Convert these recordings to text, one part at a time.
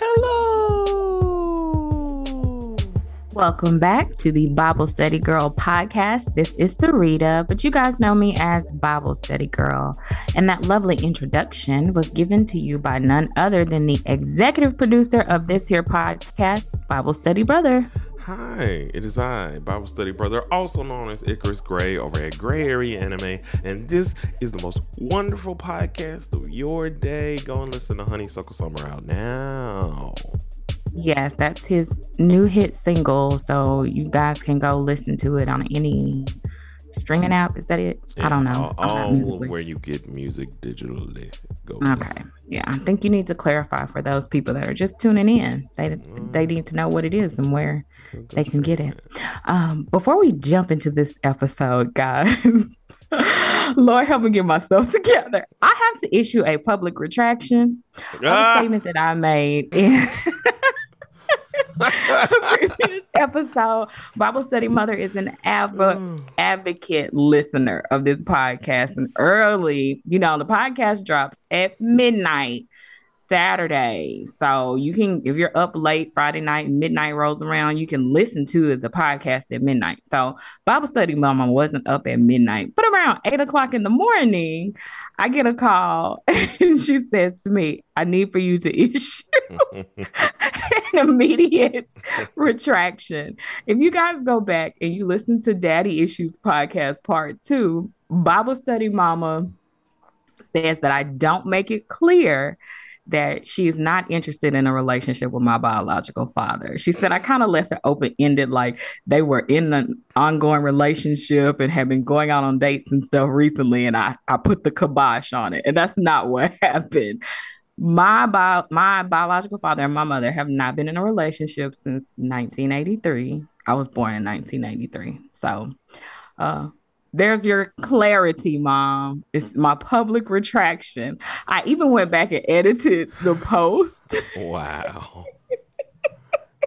Hello. Welcome back to the Bible Study Girl podcast. This is Sarita, but you guys know me as Bible Study Girl. And that lovely introduction was given to you by none other than the executive producer of this here podcast, Bible Study Brother. Hi, it is I, Bible Study Brother, also known as Icarus Gray over at Gray Area Anime, and this is the most wonderful podcast of your day. Go and listen to Honeysuckle Summer out now. Yes, that's his new hit single, so you guys can go listen to it on any streaming app. Is that it? I don't know. All, all where you get music digitally. Go. Okay. Listen. Yeah, I think you need to clarify for those people that are just tuning in. They mm. they need to know what it is and where they can get it. Um, before we jump into this episode, guys, Lord help me get myself together. I have to issue a public retraction of a statement that I made. In- previous episode, Bible Study Mother is an av- mm. advocate listener of this podcast. And early, you know, the podcast drops at midnight. Saturday. So you can, if you're up late Friday night, midnight rolls around, you can listen to the podcast at midnight. So Bible study mama wasn't up at midnight, but around eight o'clock in the morning, I get a call and she says to me, I need for you to issue an immediate retraction. If you guys go back and you listen to Daddy Issues podcast part two, Bible study mama says that I don't make it clear that she's not interested in a relationship with my biological father. She said I kind of left it open ended, like they were in an ongoing relationship and have been going out on dates and stuff recently, and I I put the kibosh on it, and that's not what happened. My bio, my biological father and my mother have not been in a relationship since 1983. I was born in 1983, so. Uh, there's your clarity, mom. It's my public retraction. I even went back and edited the post. Wow.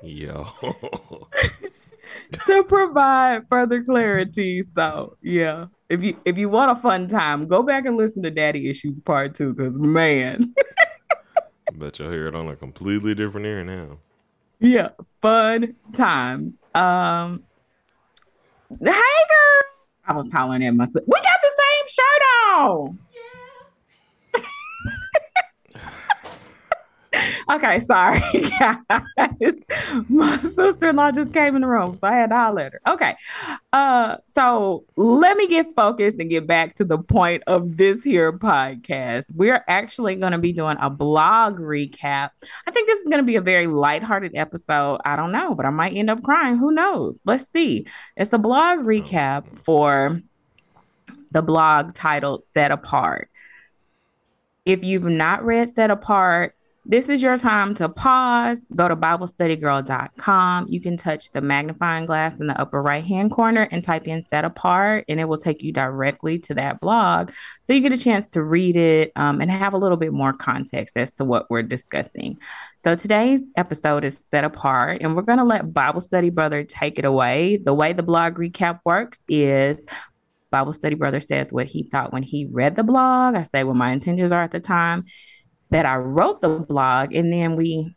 Yo. to provide further clarity. So yeah. If you if you want a fun time, go back and listen to Daddy Issues Part Two, because man. Bet you'll hear it on a completely different ear now. Yeah, fun times. Um Hey girl. I was hollering at myself. We got the same shirt on. Okay, sorry, guys. My sister-in-law just came in the room, so I had to holler at her. Okay, uh, so let me get focused and get back to the point of this here podcast. We're actually going to be doing a blog recap. I think this is going to be a very lighthearted episode. I don't know, but I might end up crying. Who knows? Let's see. It's a blog recap for the blog titled "Set Apart." If you've not read Set Apart, this is your time to pause. Go to BibleStudyGirl.com. You can touch the magnifying glass in the upper right hand corner and type in set apart, and it will take you directly to that blog. So you get a chance to read it um, and have a little bit more context as to what we're discussing. So today's episode is set apart, and we're going to let Bible Study Brother take it away. The way the blog recap works is Bible Study Brother says what he thought when he read the blog. I say what my intentions are at the time that I wrote the blog, and then we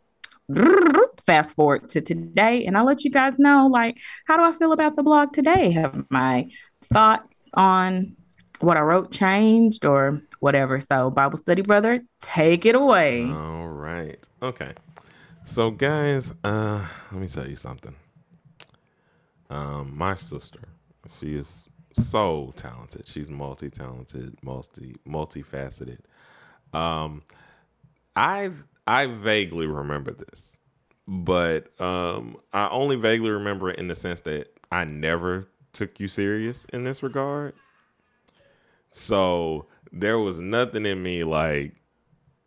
fast forward to today, and I'll let you guys know like how do I feel about the blog today? Have my thoughts on what I wrote changed or whatever? So, Bible study, brother, take it away. All right. Okay. So, guys, uh, let me tell you something. Um, my sister, she is so talented. She's multi-talented, multi multifaceted. Um, I I vaguely remember this, but um, I only vaguely remember it in the sense that I never took you serious in this regard. So there was nothing in me like,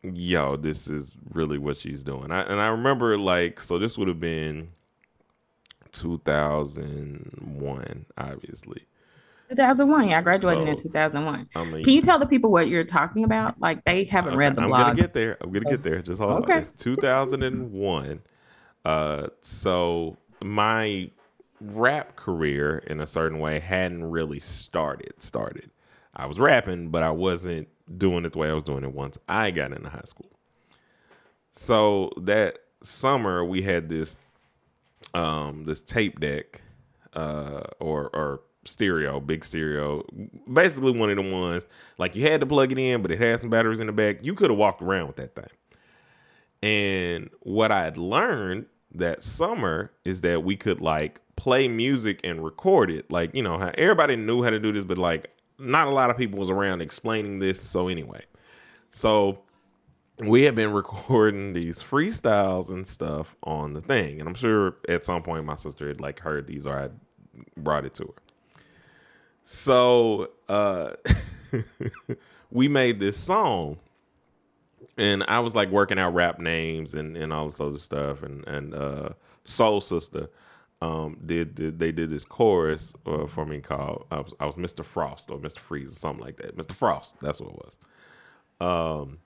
yo, this is really what she's doing. I, and I remember like, so this would have been 2001, obviously. 2001. Yeah, I graduated so, in 2001. I mean, Can you tell the people what you're talking about? Like they haven't read the I'm blog. I'm gonna get there. I'm gonna get there. Just hold okay. on. It's 2001. Uh, so my rap career, in a certain way, hadn't really started. Started. I was rapping, but I wasn't doing it the way I was doing it once I got into high school. So that summer we had this um this tape deck uh or or stereo, big stereo. Basically one of the ones like you had to plug it in, but it had some batteries in the back. You could have walked around with that thing. And what I had learned that summer is that we could like play music and record it. Like, you know, everybody knew how to do this, but like not a lot of people was around explaining this. So anyway, so we have been recording these freestyles and stuff on the thing. And I'm sure at some point my sister had like heard these or I brought it to her. So uh we made this song and I was like working out rap names and, and all this other stuff and and uh Soul Sister um did, did they did this chorus uh, for me called I was I was Mr. Frost or Mr. Freeze or something like that. Mr. Frost, that's what it was. Um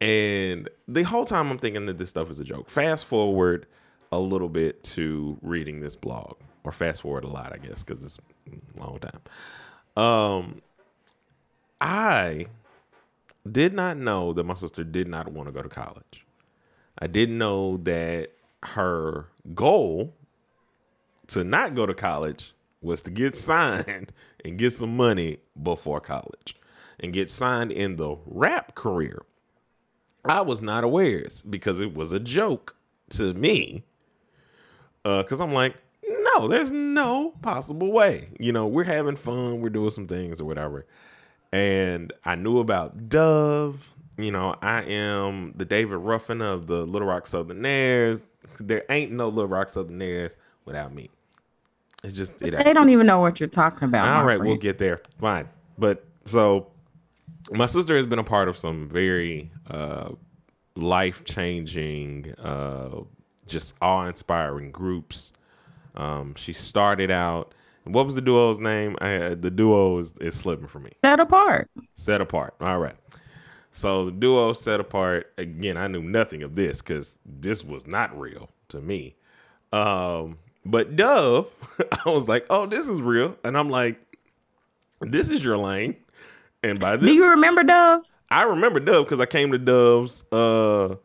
and the whole time I'm thinking that this stuff is a joke. Fast forward a little bit to reading this blog, or fast forward a lot, I guess, because it's a long time. Um, I did not know that my sister did not want to go to college. I didn't know that her goal to not go to college was to get signed and get some money before college and get signed in the rap career. I was not aware because it was a joke to me. Uh, cause I'm like, no, there's no possible way. You know, we're having fun, we're doing some things or whatever. And I knew about Dove. You know, I am the David Ruffin of the Little Rock Southerners. There ain't no Little Rock Southerners without me. It's just it they don't even know what you're talking about. All right, friend. we'll get there. Fine. But so my sister has been a part of some very uh, life changing, uh, just awe inspiring groups. Um, she started out. What was the duo's name? I, the duo is, is slipping for me. Set apart. Set apart. All right. So the duo set apart. Again, I knew nothing of this because this was not real to me. Um, but Dove, I was like, oh, this is real. And I'm like, this is your lane. And by this, do you remember Dove? I remember Dove because I came to Dove's. Uh,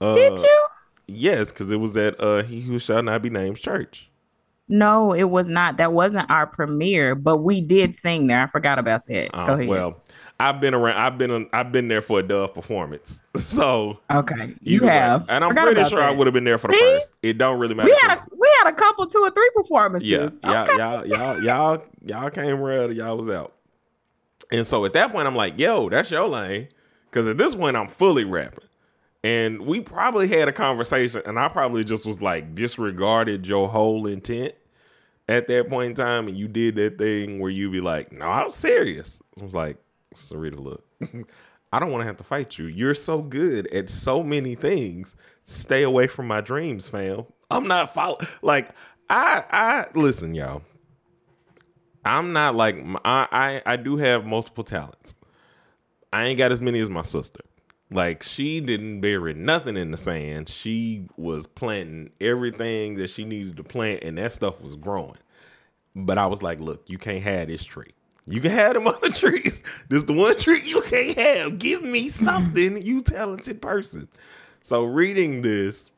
uh, Did you? Yes, because it was at uh, He Who Shall Not Be Named Church. No, it was not. That wasn't our premiere, but we did sing there. I forgot about that. Uh, Go ahead. Well, I've been around. I've been. On, I've been there for a Dove performance. So okay, you, you have, and I'm forgot pretty sure that. I would have been there for the See? first. It don't really matter. We had a, we had a couple, two or three performances. Yeah, okay. y'all, y'all, y'all, y'all, y'all came around. Y'all was out. And so at that point, I'm like, yo, that's your lane. Because at this point, I'm fully rapping. And we probably had a conversation, and I probably just was like disregarded your whole intent at that point in time. And you did that thing where you be like, no, I'm serious. I was like, Sarita, look, I don't want to have to fight you. You're so good at so many things. Stay away from my dreams, fam. I'm not follow like I I listen, y'all. I'm not like I, I I do have multiple talents. I ain't got as many as my sister. Like she didn't bury nothing in the sand. She was planting everything that she needed to plant, and that stuff was growing. But I was like, look, you can't have this tree. You can have them other trees. This is the one tree you can't have. Give me something, you talented person. So reading this,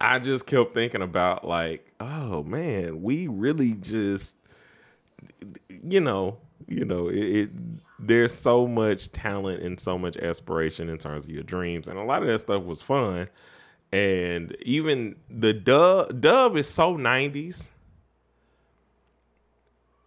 I just kept thinking about like, oh man, we really just you know, you know, it, it, there's so much talent and so much aspiration in terms of your dreams, and a lot of that stuff was fun. And even the Dove Dove is so '90s,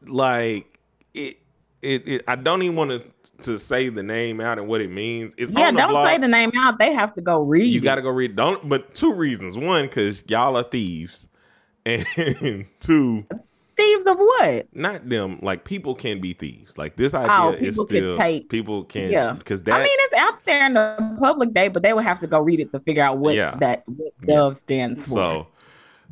like it, it, it I don't even want to to say the name out and what it means. It's yeah, don't blog. say the name out. They have to go read. You got to go read. Don't. But two reasons. One, because y'all are thieves, and two, thieves of what? Not them. Like people can be thieves. Like this idea oh, is still take, people can. Yeah, because that. I mean, it's out there in the public day, but they would have to go read it to figure out what yeah. that what Dove yeah. stands for. So,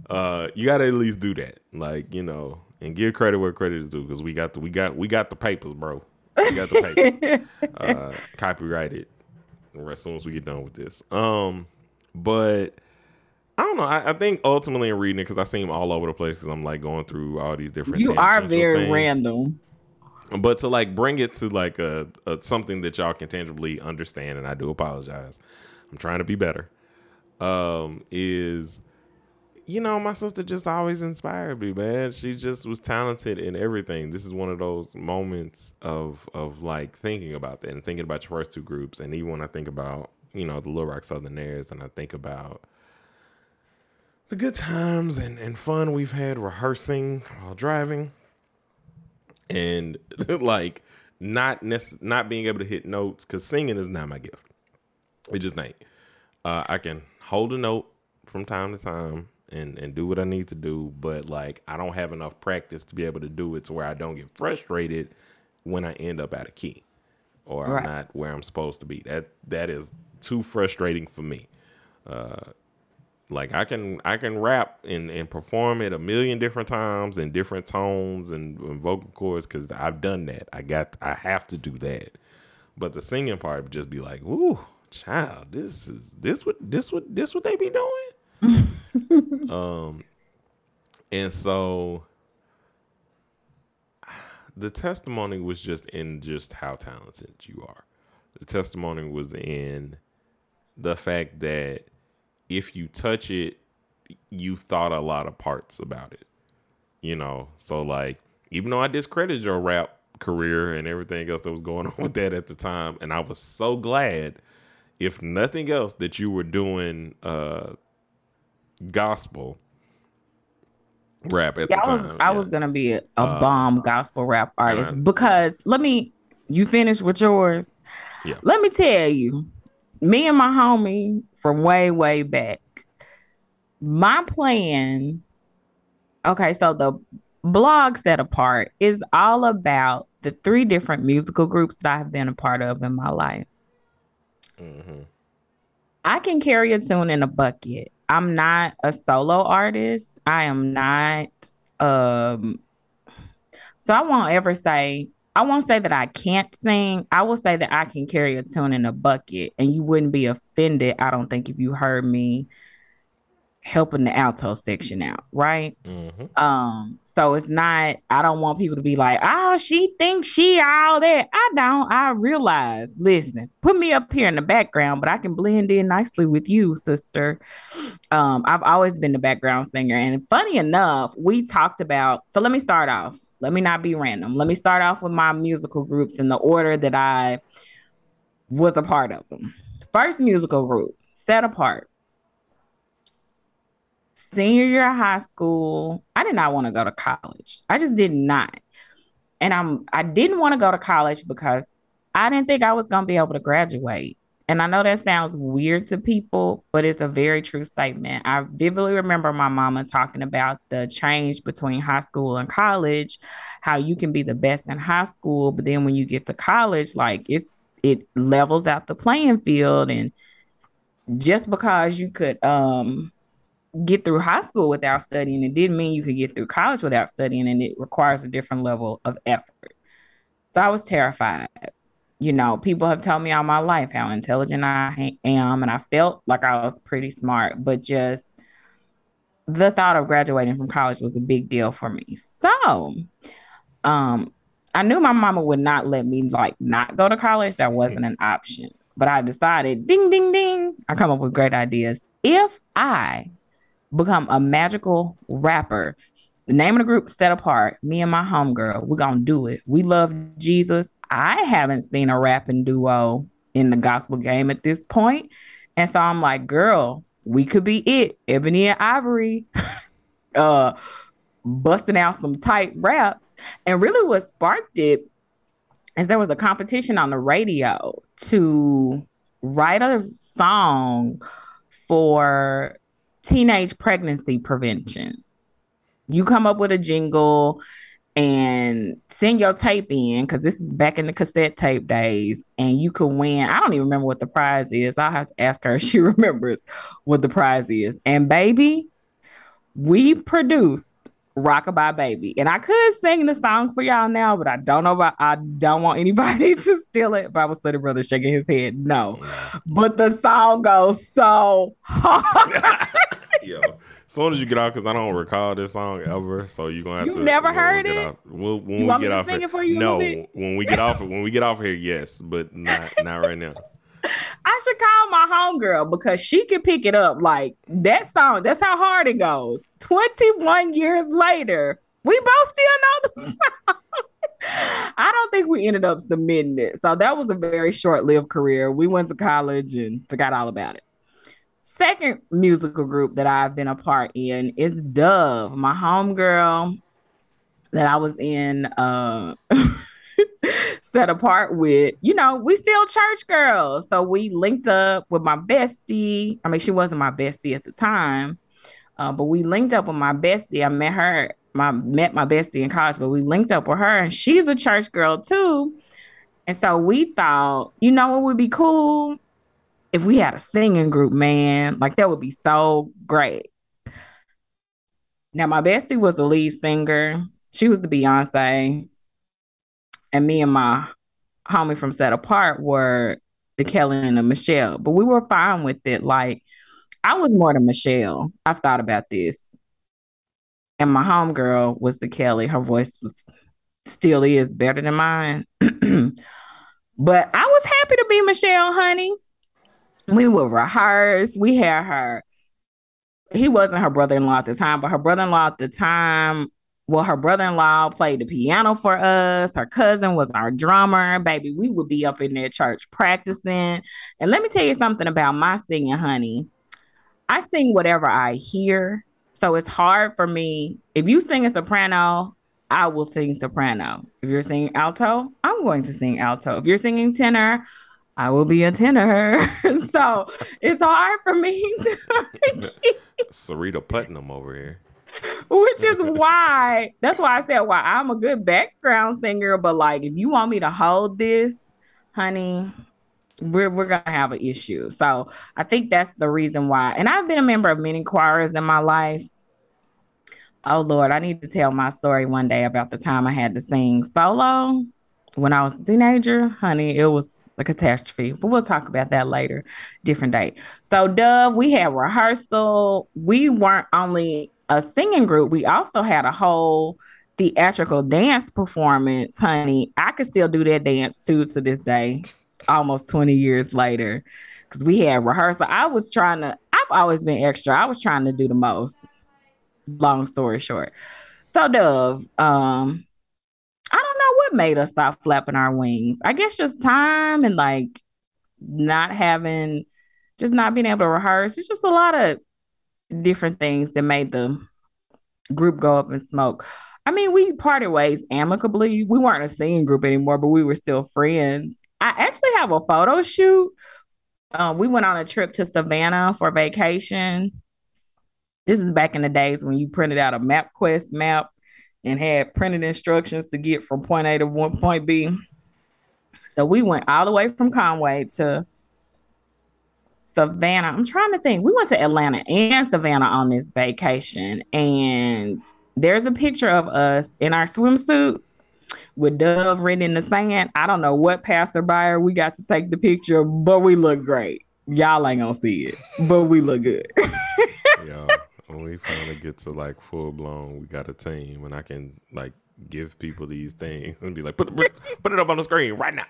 uh, you got to at least do that. Like you know, and give credit where credit is due because we got the we got we got the papers, bro. We got the papers. uh, copyrighted as soon as we get done with this. Um, but I don't know. I, I, think ultimately in reading it because I seem all over the place because I'm like going through all these different. Things. You are very things. random. But to like bring it to like a, a, something that y'all can tangibly understand, and I do apologize. I'm trying to be better. um, is you know, my sister just always inspired me, man. She just was talented in everything. This is one of those moments of of like thinking about that and thinking about your first two groups. And even when I think about, you know, the Little Rock Southerners and I think about the good times and, and fun we've had rehearsing while driving and like not nec- not being able to hit notes because singing is not my gift. It just ain't. Uh, I can hold a note from time to time and and do what I need to do, but like I don't have enough practice to be able to do it to where I don't get frustrated when I end up out of key or right. I'm not where I'm supposed to be. That that is too frustrating for me. Uh, like I can I can rap and, and perform it a million different times in different tones and, and vocal cords because I've done that. I got I have to do that. But the singing part would just be like, ooh, child, this is this what this what this what they be doing? um, and so the testimony was just in just how talented you are. The testimony was in the fact that if you touch it, you've thought a lot of parts about it. You know, so like even though I discredited your rap career and everything else that was going on with that at the time, and I was so glad, if nothing else, that you were doing uh gospel rap at yeah, the I was, time. I yeah. was gonna be a, a uh, bomb gospel rap artist because let me you finish with yours. Yeah. Let me tell you, me and my homie from way, way back, my plan. Okay, so the blog set apart is all about the three different musical groups that I have been a part of in my life. Mm-hmm. I can carry a tune in a bucket. I'm not a solo artist. I am not um so I won't ever say I won't say that I can't sing. I will say that I can carry a tune in a bucket and you wouldn't be offended, I don't think, if you heard me helping the alto section out, right? Mm-hmm. Um, so it's not, I don't want people to be like, oh, she thinks she all that. I don't. I realize, listen, put me up here in the background, but I can blend in nicely with you, sister. Um, I've always been the background singer. And funny enough, we talked about, so let me start off. Let me not be random. Let me start off with my musical groups in the order that I was a part of them. First musical group, set apart senior year of high school, I did not want to go to college. I just did not. And I'm I didn't want to go to college because I didn't think I was going to be able to graduate. And I know that sounds weird to people, but it's a very true statement. I vividly remember my mama talking about the change between high school and college, how you can be the best in high school, but then when you get to college, like it's it levels out the playing field and just because you could um get through high school without studying. It didn't mean you could get through college without studying, and it requires a different level of effort. So I was terrified. You know, people have told me all my life how intelligent I am, and I felt like I was pretty smart, but just the thought of graduating from college was a big deal for me. So, um, I knew my mama would not let me like not go to college. That wasn't an option. But I decided, ding, ding, ding, I come up with great ideas. If I become a magical rapper. The name of the group set apart. Me and my homegirl. We're gonna do it. We love Jesus. I haven't seen a rapping duo in the gospel game at this point. And so I'm like, girl, we could be it. Ebony and Ivory. uh busting out some tight raps. And really what sparked it is there was a competition on the radio to write a song for teenage pregnancy prevention. You come up with a jingle and send your tape in because this is back in the cassette tape days, and you could win. I don't even remember what the prize is. I'll have to ask her if she remembers what the prize is. And baby, we produced Rockabye Baby. And I could sing the song for y'all now, but I don't know about I don't want anybody to steal it. Bible study brother shaking his head. No. But the song goes so hard. Yo, as soon as you get off, because I don't recall this song ever, so you're gonna have you to. You never heard it. Off, we'll, when you we get off here, no. when we get off, when we get off here, yes, but not not right now. I should call my homegirl because she can pick it up. Like that song, that's how hard it goes. 21 years later, we both still know the song. I don't think we ended up submitting it. So that was a very short lived career. We went to college and forgot all about it. Second musical group that I've been a part in is Dove, my homegirl that I was in uh set apart with, you know, we still church girls. So we linked up with my bestie. I mean, she wasn't my bestie at the time, uh, but we linked up with my bestie. I met her, my met my bestie in college, but we linked up with her, and she's a church girl too. And so we thought, you know what would be cool? If we had a singing group, man, like that would be so great. Now, my bestie was the lead singer. She was the Beyonce and me and my homie from Set Apart were the Kelly and the Michelle, but we were fine with it. Like I was more than Michelle. I've thought about this. And my homegirl was the Kelly. Her voice was still is better than mine. but I was happy to be Michelle, honey. We would rehearse. We had her. He wasn't her brother-in-law at the time, but her brother-in-law at the time well, her brother-in-law played the piano for us. Her cousin was our drummer. Baby, we would be up in their church practicing. And let me tell you something about my singing, honey. I sing whatever I hear. So it's hard for me. If you sing a soprano, I will sing soprano. If you're singing alto, I'm going to sing alto. If you're singing tenor, I will be a tenor. so it's hard for me to. Sarita Putnam over here. Which is why that's why I said why I'm a good background singer, but like if you want me to hold this, honey, we're we're gonna have an issue. So I think that's the reason why. And I've been a member of many choirs in my life. Oh Lord, I need to tell my story one day about the time I had to sing solo when I was a teenager. Honey, it was a catastrophe, but we'll talk about that later, different date. So, Dove, we had rehearsal. We weren't only a singing group, we also had a whole theatrical dance performance, honey. I could still do that dance too to this day, almost 20 years later. Cause we had rehearsal. I was trying to, I've always been extra. I was trying to do the most. Long story short. So Dove, um, what made us stop flapping our wings. I guess just time and like not having just not being able to rehearse. It's just a lot of different things that made the group go up in smoke. I mean, we parted ways amicably. We weren't a singing group anymore, but we were still friends. I actually have a photo shoot. Um, we went on a trip to Savannah for vacation. This is back in the days when you printed out a MapQuest map and had printed instructions to get from point A to one point B. So we went all the way from Conway to Savannah. I'm trying to think. We went to Atlanta and Savannah on this vacation, and there's a picture of us in our swimsuits with Dove written in the sand. I don't know what passerby we got to take the picture, but we look great. Y'all ain't gonna see it, but we look good. When we finally get to like full blown, we got a team, and I can like give people these things and be like, put, put, put it up on the screen right now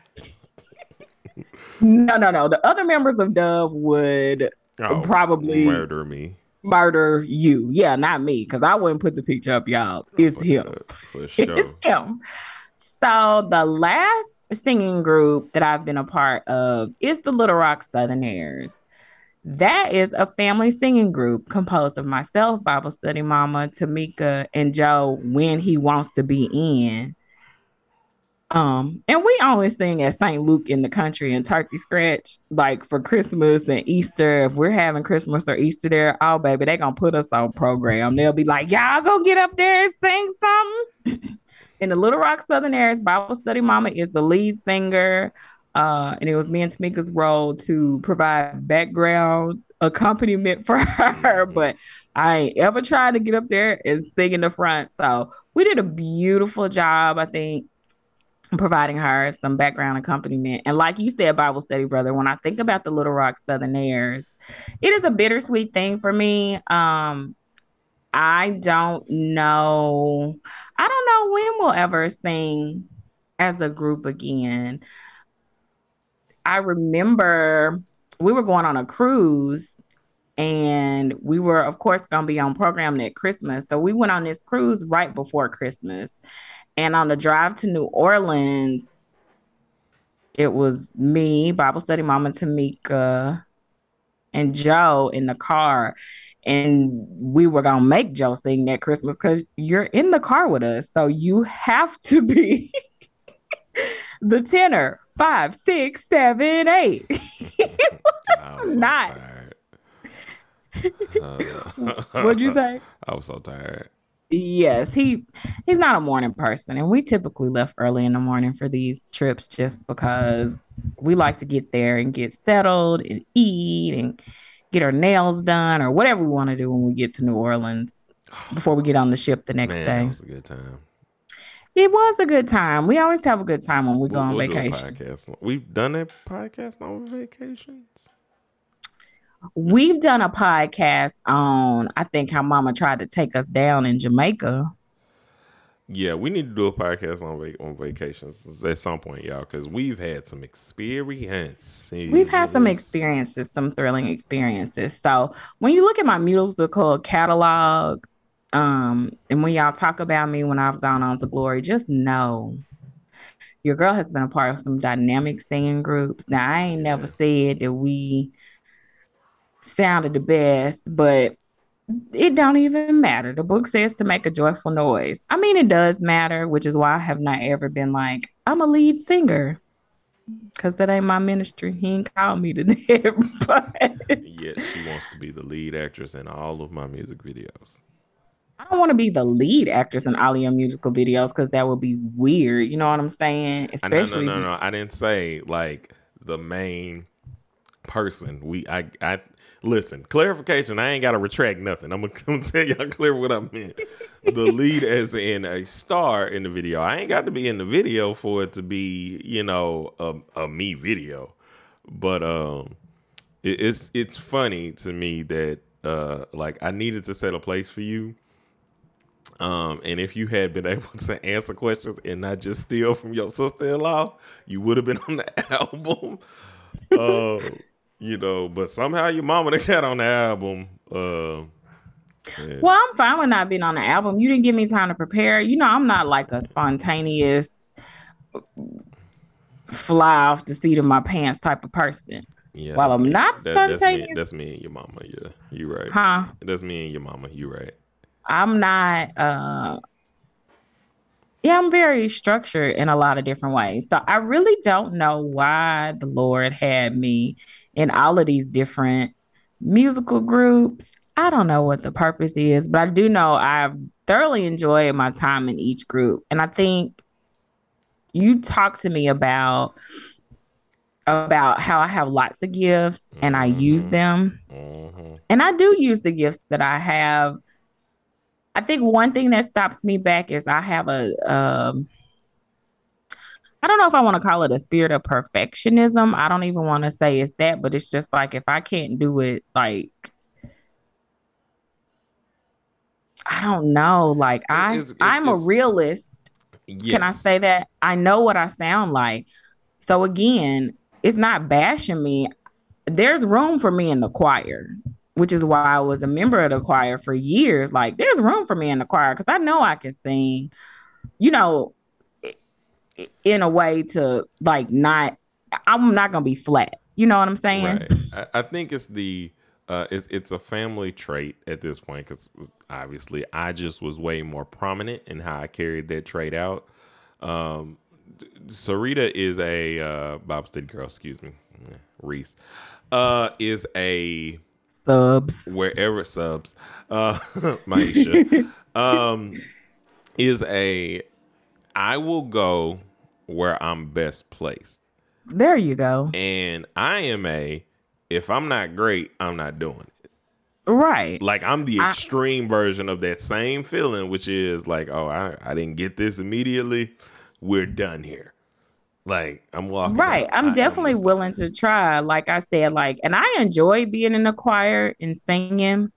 no, no, no. The other members of Dove would oh, probably murder me. Murder you. Yeah, not me, because I wouldn't put the picture up, y'all. It's him. For sure. It's him. So the last singing group that I've been a part of is the Little Rock Southerners. That is a family singing group composed of myself, Bible study mama, Tamika, and Joe when he wants to be in. Um, and we only sing at St. Luke in the country and Turkey Scratch, like for Christmas and Easter. If we're having Christmas or Easter there, oh baby, they gonna put us on program. They'll be like, Y'all go get up there and sing something. in the Little Rock Southerners, Bible Study Mama is the lead singer. Uh, and it was me and Tamika's role to provide background accompaniment for her, but I ain't ever tried to get up there and sing in the front. So we did a beautiful job, I think providing her some background accompaniment. And like you said, Bible study, brother, when I think about the Little Rock Southerners, it is a bittersweet thing for me. Um, I don't know. I don't know when we'll ever sing as a group again. I remember we were going on a cruise and we were of course going to be on program at christmas. So we went on this cruise right before christmas. And on the drive to new orleans it was me bible study mama tamika and joe in the car. And we were going to make joe sing that christmas because you're in the car with us. So you have to be the tenor five six seven eight not tired. Uh, What'd you say? I was so tired. Yes, he he's not a morning person, and we typically left early in the morning for these trips just because we like to get there and get settled and eat and get our nails done or whatever we want to do when we get to New Orleans before we get on the ship the next Man, day. That was a good time. It was a good time. We always have a good time when we go We'll- on we'll do vacation. podcast. We've done a podcast on vacations. We've done a podcast on I think how Mama tried to take us down in Jamaica. Yeah, we need to do a podcast on vac- on vacations at some point, y'all, because we've had some experience. We've had some experiences, some thrilling experiences. So when you look at my musical catalog, um, and when y'all talk about me when I've gone on to glory, just know your girl has been a part of some dynamic singing groups. Now I ain't never said that we sounded the best, but it don't even matter. The book says to make a joyful noise. I mean, it does matter, which is why I have not ever been like, I'm a lead singer. Cause that ain't my ministry. He ain't called me to that. But Yet she wants to be the lead actress in all of my music videos. I don't want to be the lead actress in all your musical videos because that would be weird. You know what I'm saying? I, no, no, no, no. I didn't say like the main person. We, I, I listen. Clarification. I ain't got to retract nothing. I'm gonna, I'm gonna tell y'all clear what I meant. the lead as in a star in the video. I ain't got to be in the video for it to be, you know, a, a me video. But um, it, it's it's funny to me that uh, like I needed to set a place for you. Um, and if you had been able to answer questions and not just steal from your sister-in-law, you would have been on the album. uh, you know, but somehow your mama that got on the album. Uh, yeah. Well, I'm fine with not being on the album. You didn't give me time to prepare. You know, I'm not like a spontaneous fly off the seat of my pants type of person. yeah, that's I'm me. not That- that's me. spontaneous. That's me and your mama. Yeah, you're right. Huh? That's me and your mama. You're right. I'm not uh yeah, I'm very structured in a lot of different ways. So I really don't know why the Lord had me in all of these different musical groups. I don't know what the purpose is, but I do know I've thoroughly enjoyed my time in each group. And I think you talked to me about about how I have lots of gifts and I use Mhm. them. hmm And I do use the gifts that I have. I think one thing that stops me back is I have a um I don't know if I want to call it a spirit of perfectionism. I don't even want to say it's that, but it's just like if I can't do it like I don't know, like I It's- it's- I'm a realist. Yes. Can I say that? I know what I sound like. So again, it's not bashing me. There's room for me in the choir, which is why I was a member of the choir for years. Like, there's room for me in the choir because I know I can sing, you know, in a way to like not, I'm not going to be flat. You know what I'm saying? Right. I, think it's the uh, it's it's a family trait at this point because obviously I just was way more prominent in how I carried that trait out. Um, Sarita is a uh, Bob Steady girl. Excuse me, Reese uh, is a Subs. wherever subs. Uh, Maisha um, is a I will go where I'm best placed. There you go. And I am a, if I'm not great, I'm not doing it. Right. Like I'm the I- extreme version of that same feeling, which is like, oh, I, I didn't get this immediately. We're done here. Like I'm walking. Right. out. I'm I- definitely willing to try. Like I said, like, and I enjoy being in the choir and singing.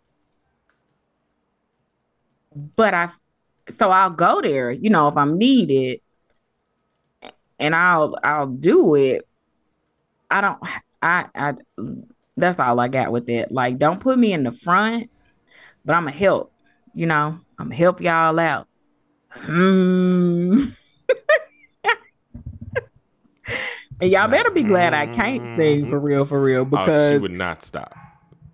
But I, so I'll go there, you know, if I'm needed, and I'll I'll do it. I don't I I that's all I got with it. Like don't put me in the front, but I'm gonna help. You know, I'm help y'all out. Hmm. and y'all better be glad I can't sing for real, for real, because oh, she would not stop.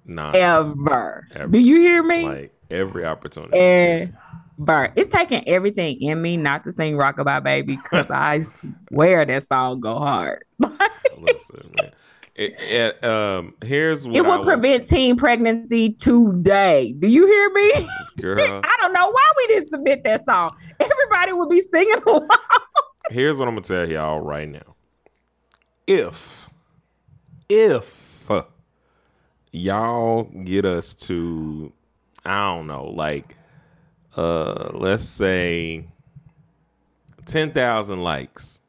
Not ever. ever. Do you hear me? Like every opportunity. Ever. It's taking everything in me not to sing Rockabye Baby because I swear that song go hard. Listen, man. It, it, um, here's what it will prevent teen pregnancy today. Do you hear me, girl? I don't know why we didn't submit that song. Everybody would be singing along. here's what I'm gonna tell y'all right now. If, if y'all get us to, I don't know, like, uh, let's say ten thousand likes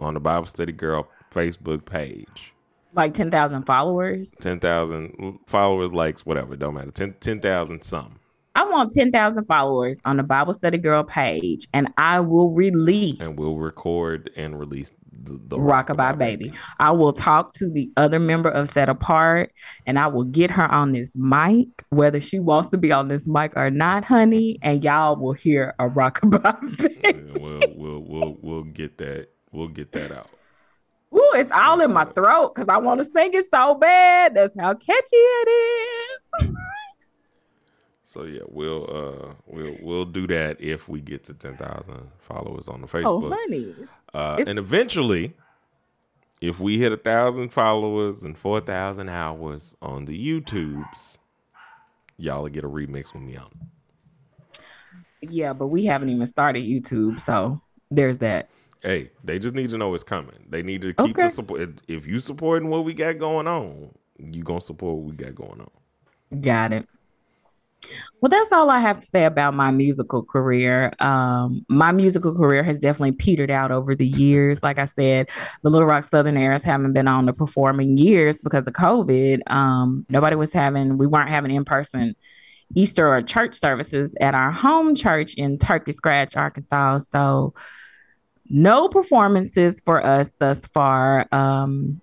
on the Bible Study Girl Facebook page. Like 10,000 followers? 10,000 followers, likes, whatever. Don't matter. 10,000 10, something. I want 10,000 followers on the Bible Study Girl page, and I will release. And we'll record and release the, Rockabye Baby. Baby. I will talk to the other member of Set Apart, and I will get her on this mic, whether she wants to be on this mic or not, honey. And y'all will hear a Rockabye Baby. we'll, we'll, we'll, we'll get that. We'll get that out. Ooh, it's all in my throat because I want to sing it so bad. That's how catchy it is. so yeah, we'll uh we'll we'll do that if we get to ten thousand followers on the oh, Facebook. Oh, honey. Uh, and eventually, if we hit a thousand followers and four thousand hours on the YouTubes, y'all will get a remix with me on. Yeah, but we haven't even started YouTube, so there's that hey, they just need to know it's coming. They need to keep okay. the support. If you supporting what we got going on, you gonna support what we got going on. Got it. Well, that's all I have to say about my musical career. Um, my musical career has definitely petered out over the years. Like I said, the Little Rock Southern Airs haven't been on the performing years because of COVID. Um, nobody was having, we weren't having in person Easter or church services at our home church in Turkey Scratch, Arkansas. So, no performances for us thus far. Um,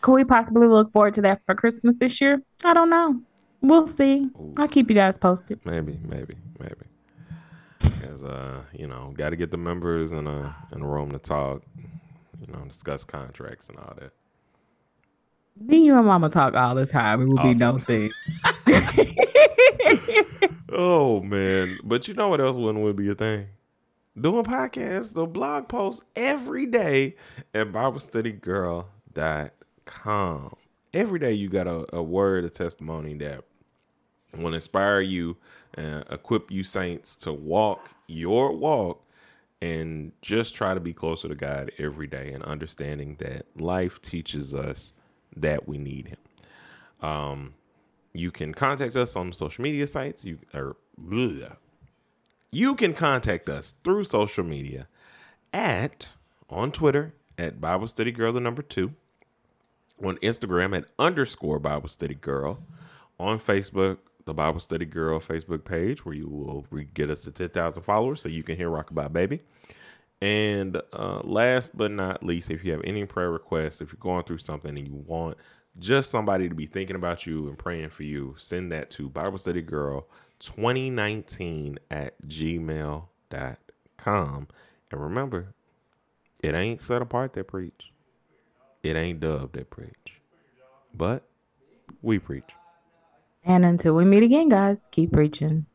could we possibly look forward to that for Christmas this year? I don't know. We'll see. Ooh. I'll keep you guys posted. Maybe, maybe, maybe. Because uh, you know, got to get the members in a in a room to talk. You know, discuss contracts and all that. Me and and Mama talk all the time. It will be no thing. oh man! But you know what else wouldn't would be a thing? doing podcasts, the blog posts every day at BibleStudyGirl.com. Every day you got a, a word, a testimony that will inspire you and equip you saints to walk your walk and just try to be closer to God every day and understanding that life teaches us that we need him. Um, you can contact us on social media sites. You or bleh, you can contact us through social media at on Twitter at Bible Study Girl the number two, on Instagram at underscore Bible Study Girl, on Facebook the Bible Study Girl Facebook page where you will get us to ten thousand followers so you can hear Rockabye Baby. And uh, last but not least, if you have any prayer requests, if you're going through something and you want just somebody to be thinking about you and praying for you, send that to Bible Study Girl 2019 at gmail.com. And remember, it ain't set apart that preach. It ain't Dove that preach. But we preach. And until we meet again, guys, keep preaching.